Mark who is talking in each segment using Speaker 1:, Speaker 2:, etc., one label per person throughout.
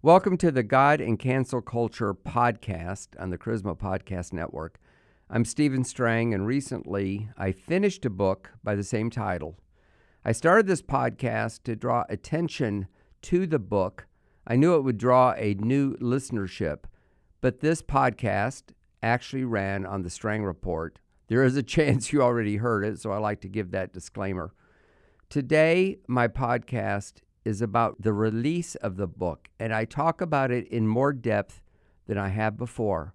Speaker 1: Welcome to the God and Cancel Culture podcast on the Charisma Podcast Network. I'm Stephen Strang, and recently I finished a book by the same title. I started this podcast to draw attention to the book. I knew it would draw a new listenership, but this podcast actually ran on the Strang Report. There is a chance you already heard it, so I like to give that disclaimer. Today, my podcast is about the release of the book, and I talk about it in more depth than I have before.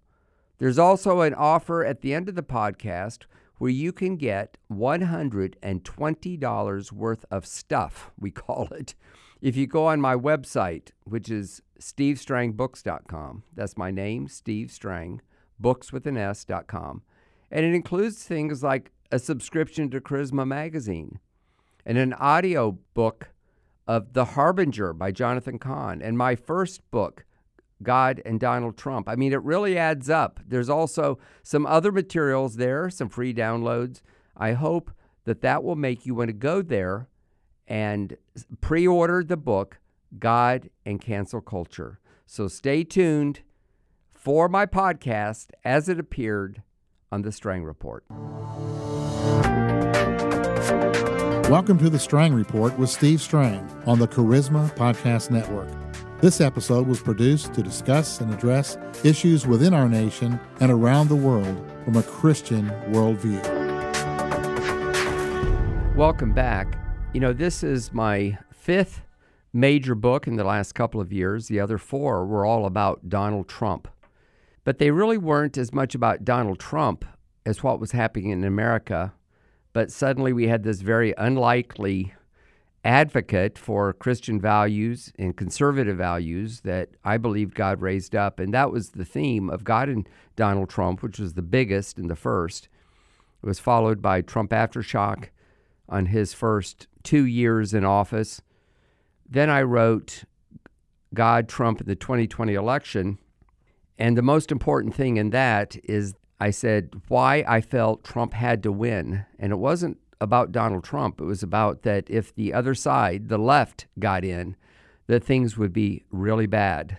Speaker 1: There's also an offer at the end of the podcast where you can get $120 worth of stuff, we call it, if you go on my website, which is stevestrangbooks.com. That's my name, Steve Strang, books with an S.com. And it includes things like a subscription to Charisma Magazine and an audio book of The Harbinger by Jonathan Cahn, and my first book, God and Donald Trump. I mean, it really adds up. There's also some other materials there, some free downloads. I hope that that will make you want to go there and pre order the book, God and Cancel Culture. So stay tuned for my podcast as it appeared on the Strang Report.
Speaker 2: Welcome to the Strang Report with Steve Strang on the Charisma Podcast Network. This episode was produced to discuss and address issues within our nation and around the world from a Christian worldview.
Speaker 1: Welcome back. You know, this is my fifth major book in the last couple of years. The other four were all about Donald Trump. But they really weren't as much about Donald Trump as what was happening in America but suddenly we had this very unlikely advocate for Christian values and conservative values that I believe God raised up. And that was the theme of God and Donald Trump, which was the biggest and the first. It was followed by Trump Aftershock on his first two years in office. Then I wrote God, Trump, in the 2020 election. And the most important thing in that is I said why I felt Trump had to win. And it wasn't about Donald Trump. It was about that if the other side, the left, got in, that things would be really bad.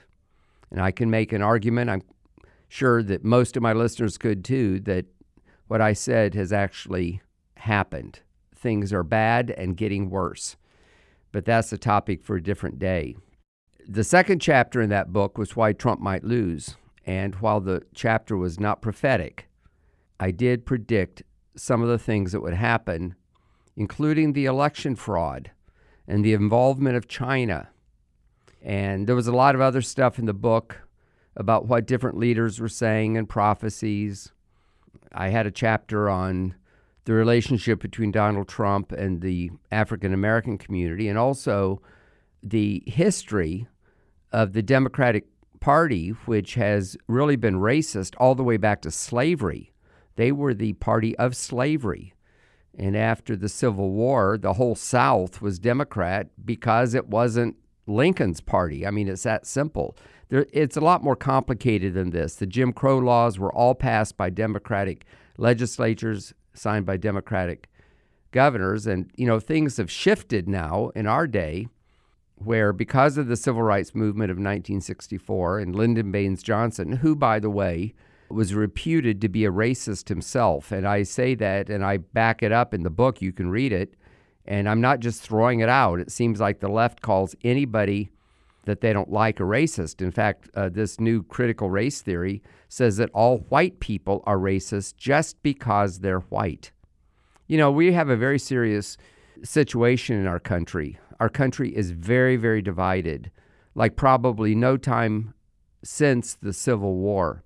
Speaker 1: And I can make an argument, I'm sure that most of my listeners could too, that what I said has actually happened. Things are bad and getting worse. But that's a topic for a different day. The second chapter in that book was why Trump might lose. And while the chapter was not prophetic, I did predict some of the things that would happen, including the election fraud and the involvement of China. And there was a lot of other stuff in the book about what different leaders were saying and prophecies. I had a chapter on the relationship between Donald Trump and the African American community, and also the history of the Democratic party, which has really been racist all the way back to slavery. They were the party of slavery. And after the Civil War, the whole South was Democrat because it wasn't Lincoln's party. I mean, it's that simple. There, it's a lot more complicated than this. The Jim Crow laws were all passed by Democratic legislatures, signed by Democratic governors. And, you know, things have shifted now in our day where because of the civil rights movement of 1964 and Lyndon Baines Johnson, who, by the way, was reputed to be a racist himself, and I say that and I back it up in the book, you can read it, and I'm not just throwing it out. It seems like the left calls anybody that they don't like a racist. In fact, uh, this new critical race theory says that all white people are racist just because they're white. You know, we have a very serious situation in our country our country is very, very divided, like probably no time since the Civil War.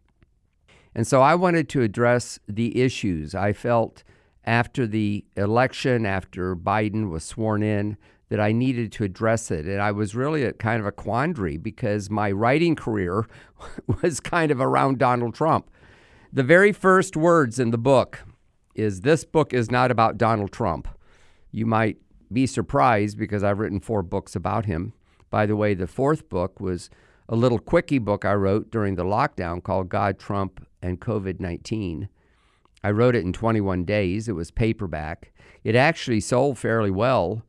Speaker 1: And so I wanted to address the issues. I felt after the election, after Biden was sworn in, that I needed to address it. And I was really at kind of a quandary because my writing career was kind of around Donald Trump. The very first words in the book is this book is not about Donald Trump. You might be surprised because I've written four books about him. By the way, the fourth book was a little quickie book I wrote during the lockdown called God, Trump, and COVID 19. I wrote it in 21 days. It was paperback. It actually sold fairly well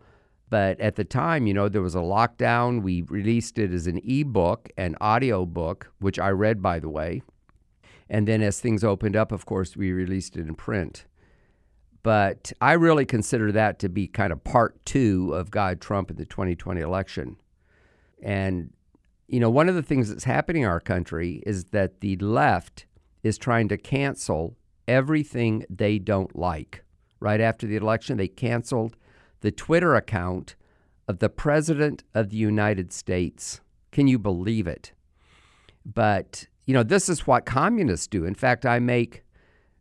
Speaker 1: But at the time, you know, there was a lockdown. We released it as an ebook and audio book, which I read, by the way. And then as things opened up, of course, we released it in print. But I really consider that to be kind of part two of God Trump in the 2020 election. And, you know, one of the things that's happening in our country is that the left is trying to cancel everything they don't like. Right after the election, they canceled the Twitter account of the President of the United States. Can you believe it? But, you know, this is what communists do. In fact, I make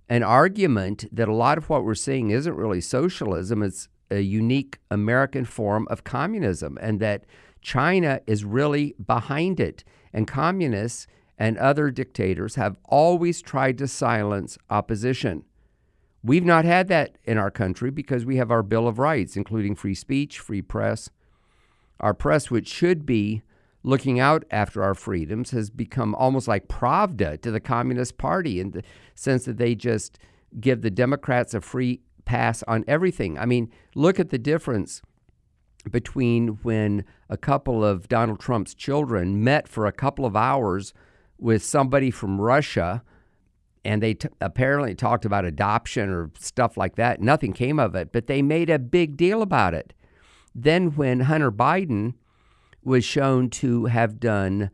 Speaker 1: an argument that a lot of what we're seeing isn't really socialism, it's a unique American form of communism, and that China is really behind it. And communists and other dictators have always tried to silence opposition. We've not had that in our country because we have our Bill of Rights, including free speech, free press. Our press, which should be looking out after our freedoms, has become almost like Pravda to the Communist Party in the sense that they just give the Democrats a free pass on everything. I mean, look at the difference between when a couple of Donald Trump's children met for a couple of hours with somebody from Russia and they t- apparently talked about adoption or stuff like that. Nothing came of it, but they made a big deal about it. Then, when Hunter Biden was shown to have done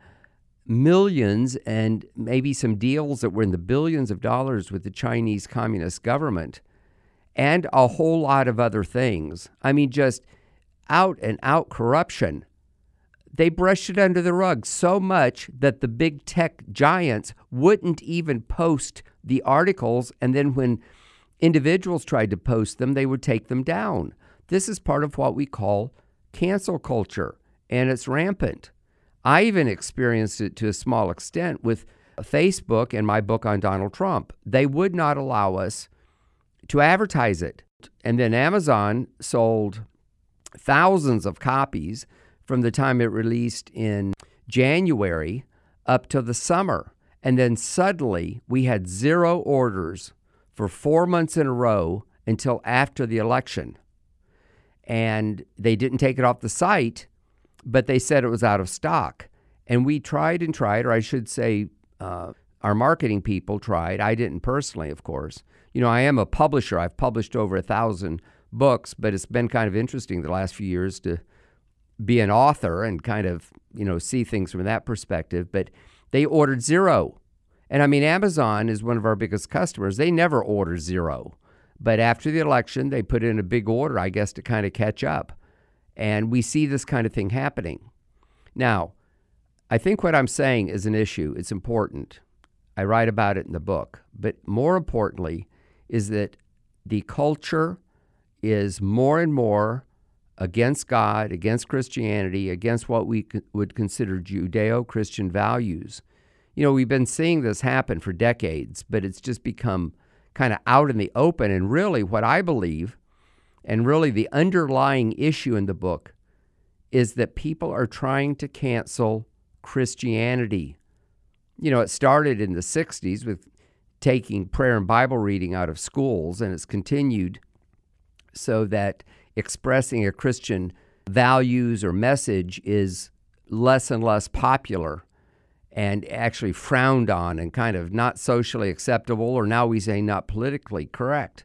Speaker 1: millions and maybe some deals that were in the billions of dollars with the Chinese Communist government and a whole lot of other things, I mean, just out and out corruption they brushed it under the rug so much that the big tech giants wouldn't even post the articles. And then when individuals tried to post them, they would take them down. This is part of what we call cancel culture, and it's rampant. I even experienced it to a small extent with Facebook and my book on Donald Trump. They would not allow us to advertise it. And then Amazon sold thousands of copies from the time it released in January up to the summer. And then suddenly we had zero orders for four months in a row until after the election. And they didn't take it off the site, but they said it was out of stock. And we tried and tried, or I should say, uh, our marketing people tried. I didn't personally, of course. You know, I am a publisher. I've published over a thousand books, but it's been kind of interesting the last few years to be an author and kind of, you know, see things from that perspective, but they ordered zero. And I mean, Amazon is one of our biggest customers. They never order zero. But after the election, they put in a big order, I guess, to kind of catch up. And we see this kind of thing happening. Now, I think what I'm saying is an issue. It's important. I write about it in the book. But more importantly, is that the culture is more and more against God, against Christianity, against what we would consider Judeo Christian values. You know, we've been seeing this happen for decades, but it's just become kind of out in the open. And really, what I believe, and really the underlying issue in the book, is that people are trying to cancel Christianity. You know, it started in the 60s with taking prayer and Bible reading out of schools, and it's continued so that expressing a Christian values or message is less and less popular and actually frowned on and kind of not socially acceptable, or now we say not politically correct.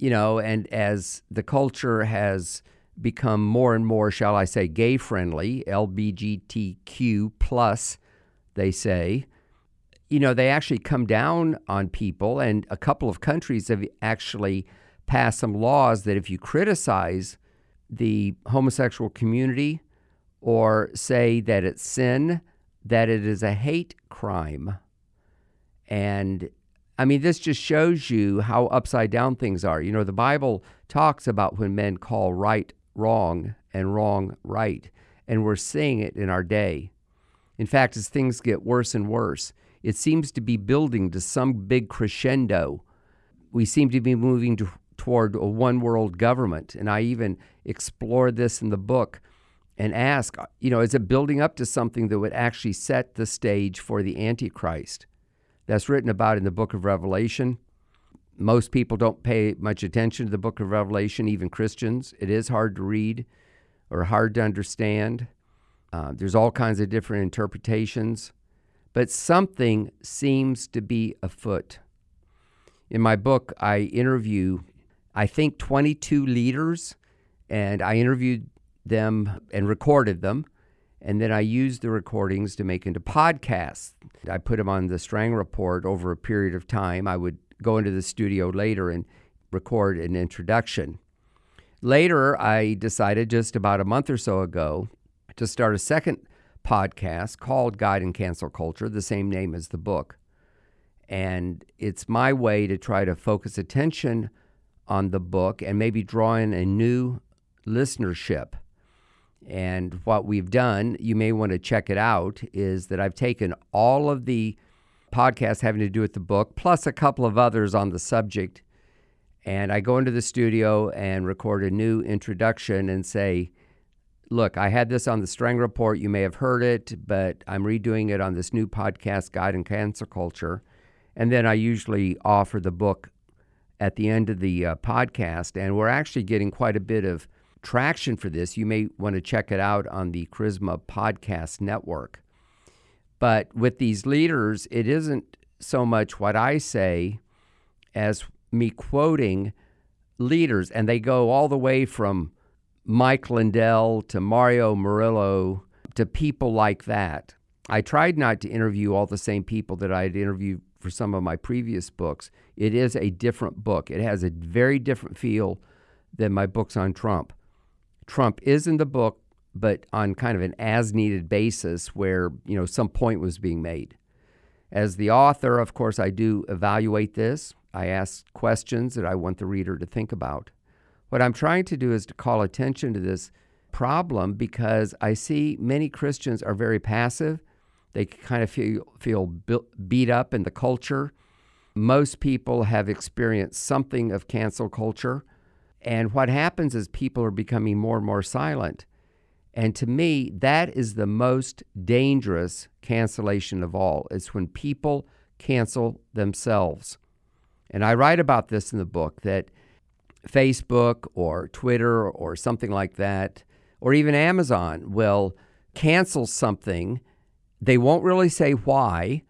Speaker 1: You know, and as the culture has become more and more, shall I say, gay friendly, LBGTQ plus, they say, you know, they actually come down on people, and a couple of countries have actually passed some laws that if you criticize the homosexual community or say that it's sin, that it is a hate crime. And I mean, this just shows you how upside down things are. You know, the Bible talks about when men call right wrong and wrong right, and we're seeing it in our day. In fact, as things get worse and worse, it seems to be building to some big crescendo. We seem to be moving to, toward a one world government. And I even explore this in the book and ask, you know, is it building up to something that would actually set the stage for the Antichrist? That's written about in the book of Revelation. Most people don't pay much attention to the book of Revelation, even Christians. It is hard to read. or hard to understand. Uh, there's all kinds of different interpretations, but something seems to be afoot. In my book, I interview, I think, 22 leaders, and I interviewed them and recorded them. And then I used the recordings to make into podcasts. I put them on the Strang Report over a period of time. I would go into the studio later and record an introduction. Later, I decided just about a month or so ago to start a second podcast called God and Cancel Culture, the same name as the book. And it's my way to try to focus attention on the book and maybe draw in a new listenership. And what we've done, you may want to check it out, is that I've taken all of the podcasts having to do with the book, plus a couple of others on the subject. And I go into the studio and record a new introduction and say, Look, I had this on the Strang Report. You may have heard it, but I'm redoing it on this new podcast, God and Cancel Culture. And then I usually offer the book at the end of the uh, podcast. And we're actually getting quite a bit of traction for this. You may want to check it out on the Charisma Podcast Network. But with these leaders, it isn't so much what I say as me quoting leaders. And they go all the way from Mike Lindell to Mario Murillo to people like that. I tried not to interview all the same people that I had interviewed for some of my previous books. It is a different book. It has a very different feel than my books on Trump. Trump is in the book, but on kind of an as needed basis where, you know, some point was being made. As the author, of course, I do evaluate this. I ask questions that I want the reader to think about. What I'm trying to do is to call attention to this problem because I see many Christians are very passive they kind of feel, feel beat up in the culture. Most people have experienced something of cancel culture. And what happens is people are becoming more and more silent. And to me, that is the most dangerous cancellation of all. It's when people cancel themselves. And I write about this in the book that Facebook or Twitter or something like that, or even Amazon, will cancel something they won't really say why.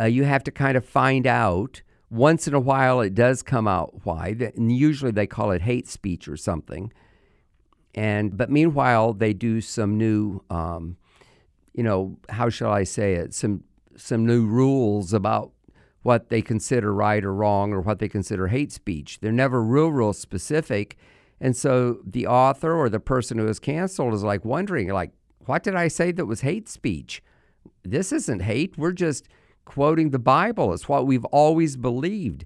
Speaker 1: Uh, you have to kind of find out. Once in a while, it does come out why. And usually, they call it hate speech or something. And but meanwhile, they do some new, um, you know, how shall I say it? Some some new rules about what they consider right or wrong or what they consider hate speech. They're never real, real specific. And so the author or the person who is canceled is like wondering, like, what did I say that was hate speech? this isn't hate. We're just quoting the Bible. It's what we've always believed.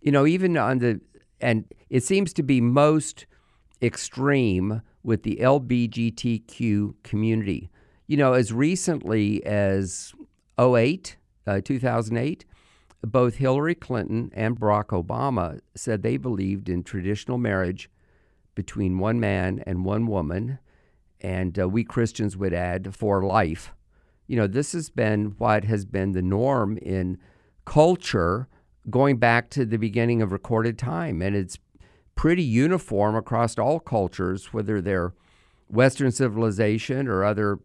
Speaker 1: You know, even on the, and it seems to be most extreme with the LBGTQ community. You know, as recently as 08, uh, 2008, both Hillary Clinton and Barack Obama said they believed in traditional marriage between one man and one woman. And uh, we Christians would add for life you know, this has been what has been the norm in culture going back to the beginning of recorded time. And it's pretty uniform across all cultures, whether they're Western civilization or other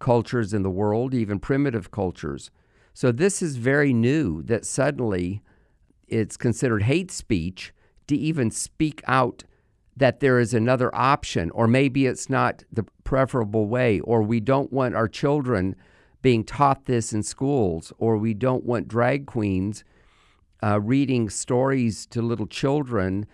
Speaker 1: cultures in the world, even primitive cultures. So this is very new that suddenly it's considered hate speech to even speak out that there is another option, or maybe it's not the preferable way, or we don't want our children being taught this in schools, or we don't want drag queens uh, reading stories to little children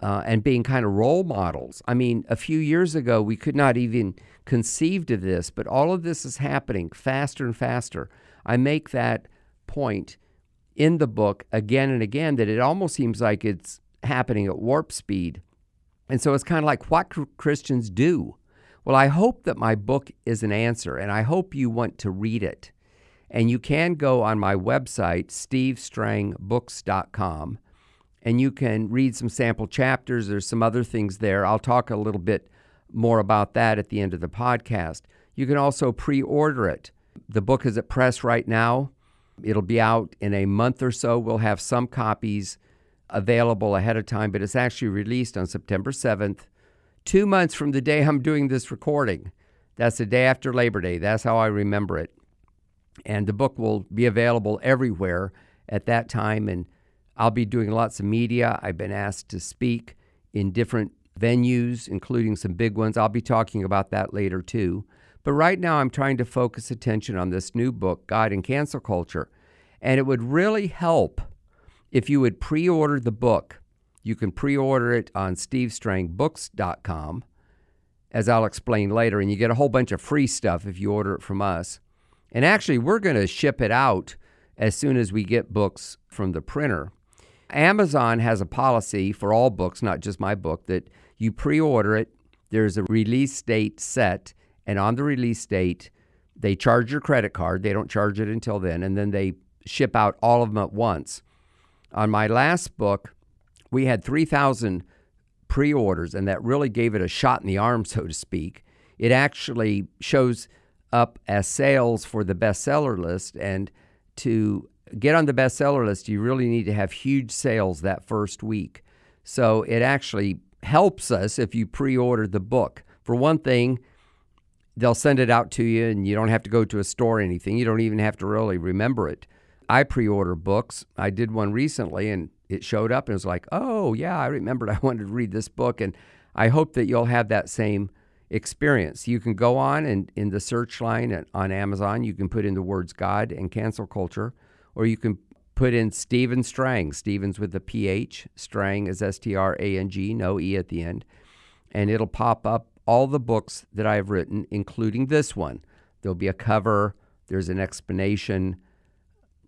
Speaker 1: uh, and being kind of role models. I mean, a few years ago, we could not even conceive of this, but all of this is happening faster and faster. I make that point in the book again and again that it almost seems like it's happening at warp speed. And so it's kind of like what Christians do. Well, I hope that my book is an answer, and I hope you want to read it. And you can go on my website, stevestrangbooks.com, and you can read some sample chapters. There's some other things there. I'll talk a little bit more about that at the end of the podcast. You can also pre order it. The book is at press right now. It'll be out in a month or so. We'll have some copies available ahead of time, but it's actually released on September 7th, two months from the day I'm doing this recording. That's the day after Labor Day. That's how I remember it. And the book will be available everywhere at that time. And I'll be doing lots of media. I've been asked to speak in different venues, including some big ones. I'll be talking about that later too. But right now, I'm trying to focus attention on this new book, God and Cancel Culture. And it would really help if you would pre order the book. You can pre order it on stevestrangbooks.com, as I'll explain later. And you get a whole bunch of free stuff if you order it from us. And actually, we're going to ship it out as soon as we get books from the printer. Amazon has a policy for all books, not just my book, that you pre order it, there's a release date set, and on the release date, they charge your credit card. They don't charge it until then, and then they ship out all of them at once. On my last book, we had 3,000 pre orders, and that really gave it a shot in the arm, so to speak. It actually shows up as sales for the bestseller list, and to get on the bestseller list, you really need to have huge sales that first week. So it actually helps us if you pre order the book. For one thing, they'll send it out to you and you don't have to go to a store or anything. You don't even have to really remember it. I pre order books. I did one recently and it showed up and it was like, oh, yeah, I remembered I wanted to read this book. And I hope that you'll have that same experience. You can go on and in the search line on Amazon, you can put in the words God and cancel culture or you can put in Stephen Strang. Stephen's with the PH. Strang is S T R A N G, no E at the end. And it'll pop up all the books that I've written, including this one. There'll be a cover, there's an explanation.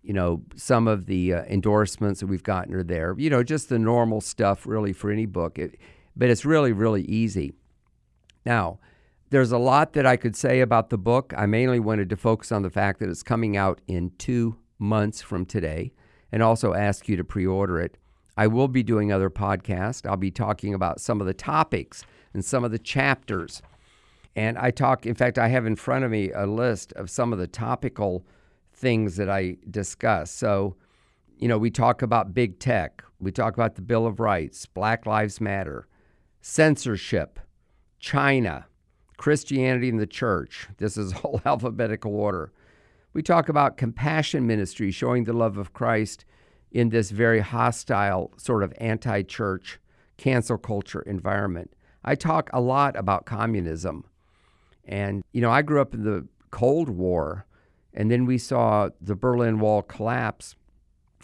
Speaker 1: You know, some of the uh, endorsements that we've gotten are there. You know, just the normal stuff really for any book. It, but it's really, really easy. Now, there's a lot that I could say about the book. I mainly wanted to focus on the fact that it's coming out in two months from today and also ask you to pre order it. I will be doing other podcasts. I'll be talking about some of the topics and some of the chapters. And I talk, in fact, I have in front of me a list of some of the topical things that I discuss. So, you know, we talk about big tech, we talk about the Bill of Rights, Black Lives Matter, censorship, China, Christianity and the church. This is whole alphabetical order. We talk about compassion ministry, showing the love of Christ in this very hostile, sort of anti church, cancel culture environment. I talk a lot about communism. And, you know, I grew up in the Cold War, and then we saw the Berlin Wall collapse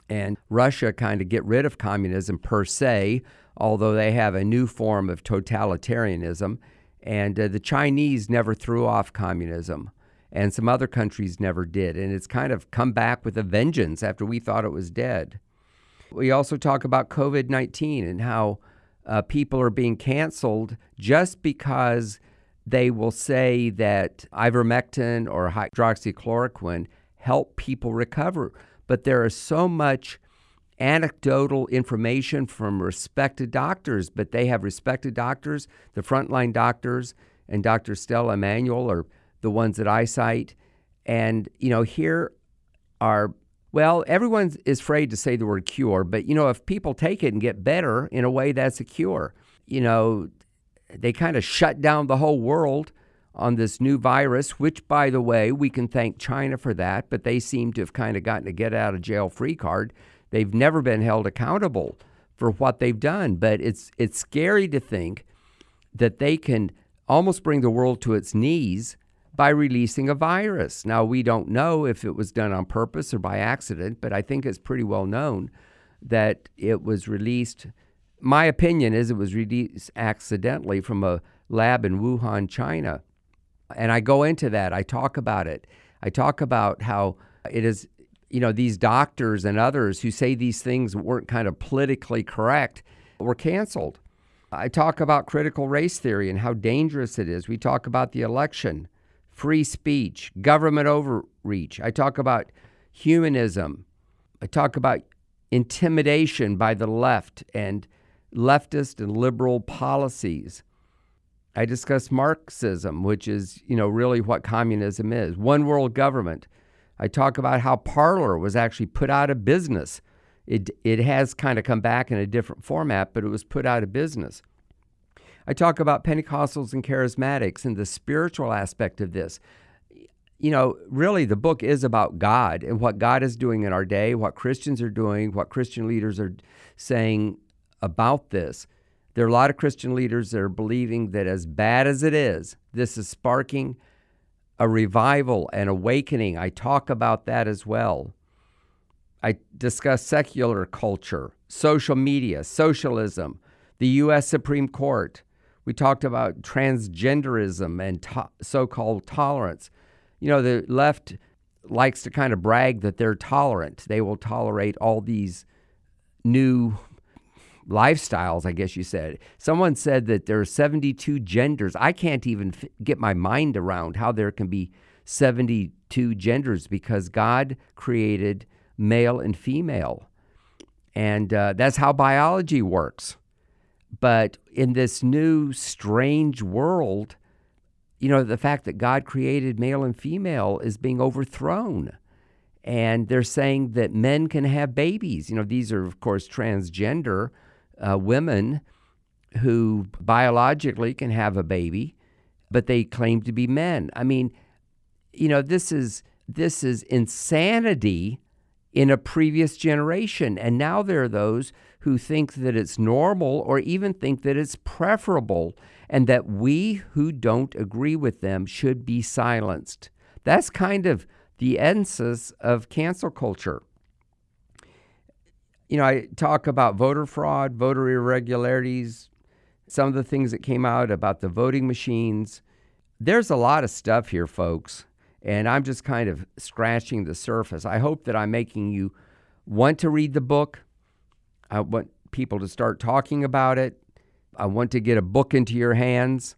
Speaker 1: and Russia kind of get rid of communism per se, although they have a new form of totalitarianism. And uh, the Chinese never threw off communism and some other countries never did. And it's kind of come back with a vengeance after we thought it was dead. We also talk about COVID 19 and how uh, people are being canceled just because they will say that ivermectin or hydroxychloroquine help people recover. But there is so much anecdotal information from respected doctors, but they have respected doctors, the frontline doctors, and Dr. Stella Immanuel are the ones that I cite. And, you know, here are, well, everyone is afraid to say the word cure, but, you know, if people take it and get better, in a way, that's a cure. You know, they kind of shut down the whole world on this new virus, which, by the way, we can thank China for that, but they seem to have kind of gotten a get out of jail free card. They've never been held accountable for what they've done, but it's it's scary to think that they can almost bring the world to its knees by releasing a virus. Now, we don't know if it was done on purpose or by accident, but I think it's pretty well known that it was released. My opinion is it was released accidentally from a lab in Wuhan, China. And I go into that, I talk about it. I talk about how it is, you know, these doctors and others who say these things weren't kind of politically correct were canceled. I talk about critical race theory and how dangerous it is. We talk about the election free speech, government overreach. I talk about humanism. I talk about intimidation by the left and leftist and liberal policies. I discuss Marxism, which is, you know, really what communism is. One world government. I talk about how Parler was actually put out of business. It, it has kind of come back in a different format, but it was put out of business. I talk about Pentecostals and charismatics and the spiritual aspect of this. You know, really, the book is about God and what God is doing in our day, what Christians are doing, what Christian leaders are saying about this. There are a lot of Christian leaders that are believing that as bad as it is, this is sparking a revival and awakening. I talk about that as well. I discuss secular culture, social media, socialism, the U.S. Supreme Court. We talked about transgenderism and to- so called tolerance. You know, the left likes to kind of brag that they're tolerant. They will tolerate all these new lifestyles, I guess you said. Someone said that there are 72 genders. I can't even f- get my mind around how there can be 72 genders because God created male and female. And uh, that's how biology works. But in this new strange world, you know, the fact that God created male and female is being overthrown. And they're saying that men can have babies. You know, these are, of course, transgender uh, women who biologically can have a baby, but they claim to be men. I mean, you know, this is this is insanity in a previous generation, and now there are those who think that it's normal or even think that it's preferable, and that we who don't agree with them should be silenced. That's kind of the essence of cancel culture you know, I talk about voter fraud, voter irregularities, some of the things that came out about the voting machines. There's a lot of stuff here, folks, and I'm just kind of scratching the surface. I hope that I'm making you want to read the book. I want people to start talking about it. I want to get a book into your hands.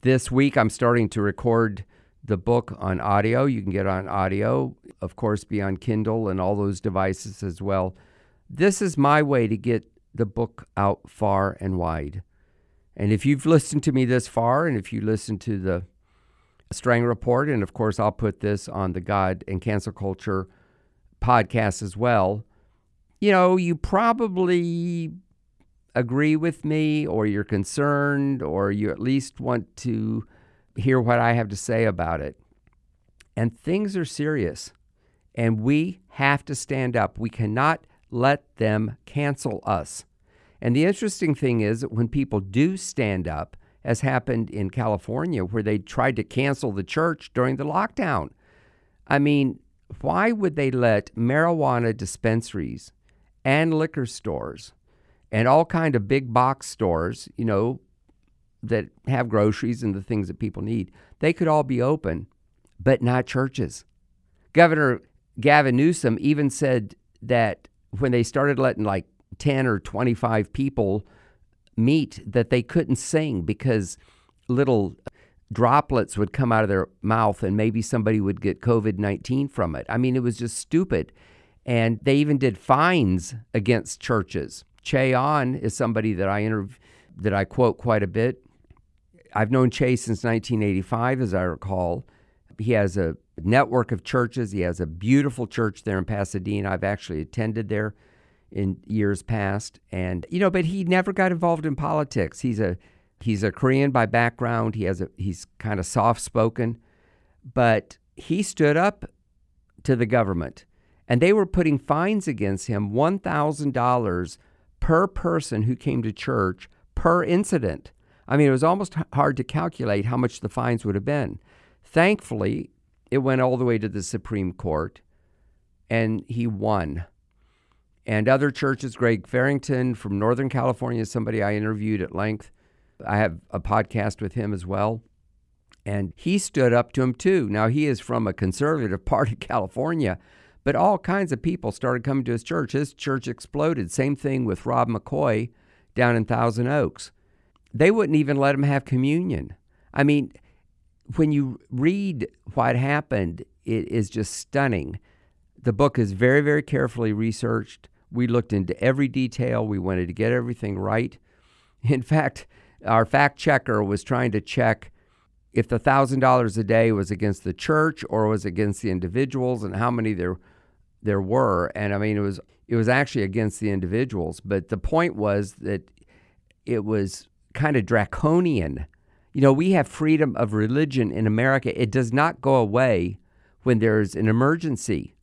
Speaker 1: This week, I'm starting to record the book on audio. You can get on audio, of course, be on Kindle and all those devices as well. This is my way to get the book out far and wide. And if you've listened to me this far, and if you listen to the Strang Report, and of course, I'll put this on the God and Cancel Culture podcast as well, you know, you probably agree with me, or you're concerned, or you at least want to hear what I have to say about it. And things are serious, and we have to stand up. We cannot let them cancel us. And the interesting thing is that when people do stand up, as happened in California, where they tried to cancel the church during the lockdown, I mean, why would they let marijuana dispensaries and liquor stores and all kind of big box stores, you know, that have groceries and the things that people need, they could all be open, but not churches. Governor Gavin Newsom even said that when they started letting like 10 or 25 people meet that they couldn't sing because little droplets would come out of their mouth and maybe somebody would get COVID 19 from it. I mean, it was just stupid. And they even did fines against churches. Che Ahn is somebody that I interv- that I quote quite a bit. I've known Che since 1985, as I recall. He has a network of churches. He has a beautiful church there in Pasadena. I've actually attended there in years past, and you know, but he never got involved in politics. He's a he's a Korean by background. He has a he's kind of soft spoken, but he stood up to the government, and they were putting fines against him one thousand dollars per person who came to church per incident. I mean, it was almost hard to calculate how much the fines would have been. Thankfully, it went all the way to the Supreme Court, and he won. And other churches, Greg Fairrington from Northern California, somebody I interviewed at length. I have a podcast with him as well. And he stood up to him too. Now, he is from a conservative part of California, but all kinds of people started coming to his church. His church exploded. Same thing with Rob McCoy down in Thousand Oaks. They wouldn't even let him have communion. I mean, when you read what happened, it is just stunning. The book is very, very carefully researched. We looked into every detail. We wanted to get everything right. In fact, our fact checker was trying to check if the thousand dollars a day was against the church or was against the individuals and how many there there were. And I mean, it was it was actually against the individuals. But the point was that it was kind of draconian. You know, we have freedom of religion in America. It does not go away when there's an emergency,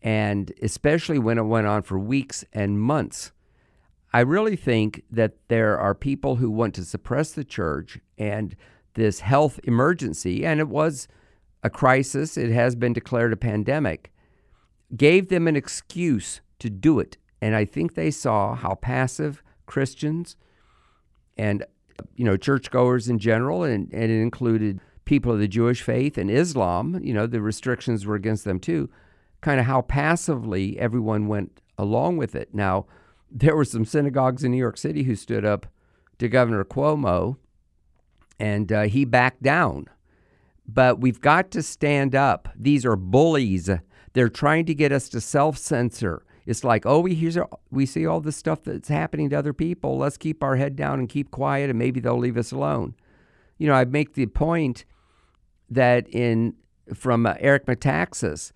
Speaker 1: and especially when it went on for weeks and months. I really think that there are people who want to suppress the church and this health emergency, and it was a crisis, it has been declared a pandemic, gave them an excuse to do it. And I think they saw how passive Christians and you know churchgoers in general, and, and it included people of the Jewish faith and Islam. You know the restrictions were against them too. Kind of how passively everyone went along with it. Now there were some synagogues in New York City who stood up to Governor Cuomo, and uh, he backed down. But we've got to stand up. These are bullies. They're trying to get us to self censor. It's like, oh, we hear, we see all this stuff that's happening to other people. Let's keep our head down and keep quiet, and maybe they'll leave us alone. You know, I make the point that in from uh, Eric Metaxas,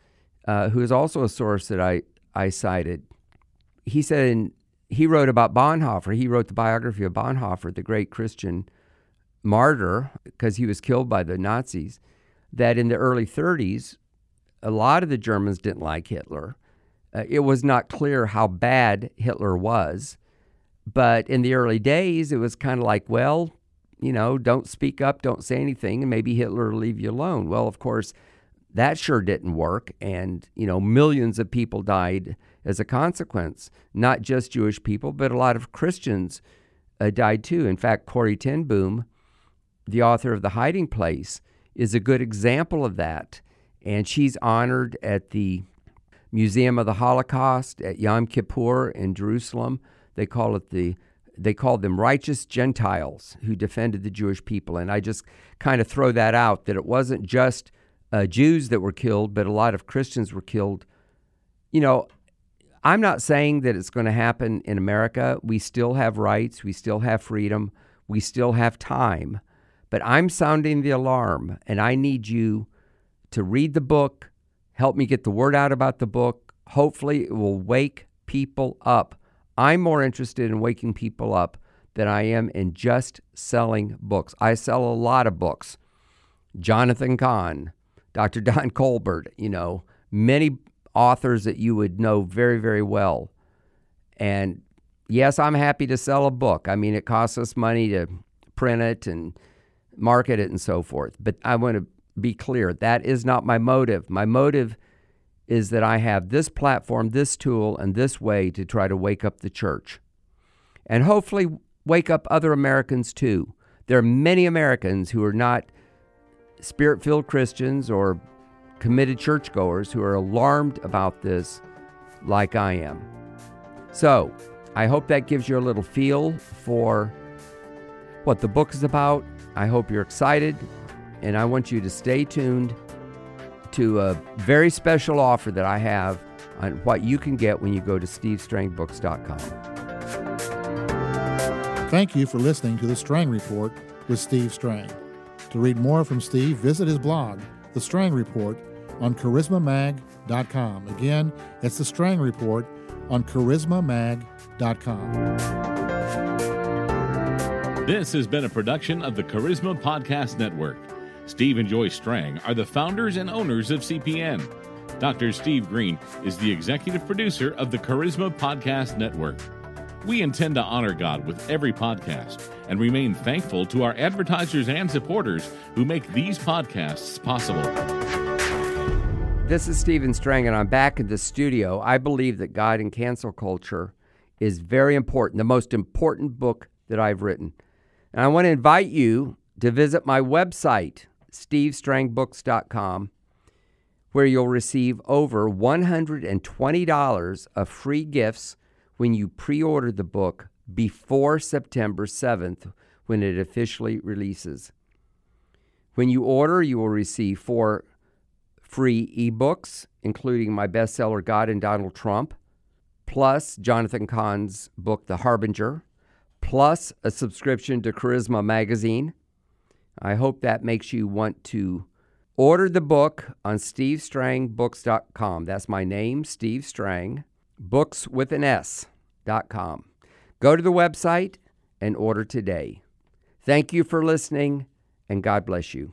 Speaker 1: uh, who is also a source that I I cited. He said in, he wrote about Bonhoeffer. He wrote the biography of Bonhoeffer, the great Christian martyr, because he was killed by the Nazis. That in the early 30s, a lot of the Germans didn't like Hitler uh, it was not clear how bad Hitler was. But in the early days, it was kind of like, well, you know, don't speak up, don't say anything, and maybe Hitler will leave you alone. Well, of course, that sure didn't work. And, you know, millions of people died as a consequence, not just Jewish people, but a lot of Christians uh, died too. In fact, Corrie ten Boom, the author of The Hiding Place, is a good example of that. And she's honored at the Museum of the Holocaust at Yom Kippur in Jerusalem. They call it the they called them righteous Gentiles who defended the Jewish people. And I just kind of throw that out that it wasn't just uh, Jews that were killed, but a lot of Christians were killed. You know, I'm not saying that it's going to happen in America. We still have rights, we still have freedom, we still have time. But I'm sounding the alarm, and I need you to read the book, help me get the word out about the book. Hopefully, it will wake people up. I'm more interested in waking people up than I am in just selling books. I sell a lot of books. Jonathan Cahn, Dr. Don Colbert, you know, many authors that you would know very, very well. And yes, I'm happy to sell a book. I mean, it costs us money to print it and market it and so forth. But I want to be clear. That is not my motive. My motive is that I have this platform, this tool, and this way to try to wake up the church. And hopefully, wake up other Americans too. There are many Americans who are not spirit filled Christians or committed churchgoers who are alarmed about this, like I am. So, I hope that gives you a little feel for what the book is about. I hope you're excited and I want you to stay tuned to a very special offer that I have on what you can get when you go to stevestrangbooks.com.
Speaker 2: Thank you for listening to the Strang Report with Steve Strang. To read more from Steve, visit his blog, The Strang Report, on charismamag.com. Again, it's The Strang Report on charismamag.com.
Speaker 3: This has been a production of the Charisma Podcast Network. Steve and Joy Strang are the founders and owners of CPN. Dr. Steve Green is the executive producer of the Charisma Podcast Network. We intend to honor God with every podcast and remain thankful to our advertisers and supporters who make these podcasts possible.
Speaker 1: This is Stephen Strang, and I'm back in the studio. I believe that God and cancel culture is very important, the most important book that I've written. And I want to invite you to visit my website, stevestrangbooks.com, where you'll receive over $120 of free gifts when you pre order the book before September 7th when it officially releases. When you order, you will receive four free ebooks, including my bestseller, God and Donald Trump, plus Jonathan Cahn's book, The Harbinger, plus a subscription to Charisma Magazine I hope that makes you want to order the book on stevestrangbooks.com. That's my name, Steve Strang, books with an S.com. Go to the website and order today. Thank you for listening, and God bless you.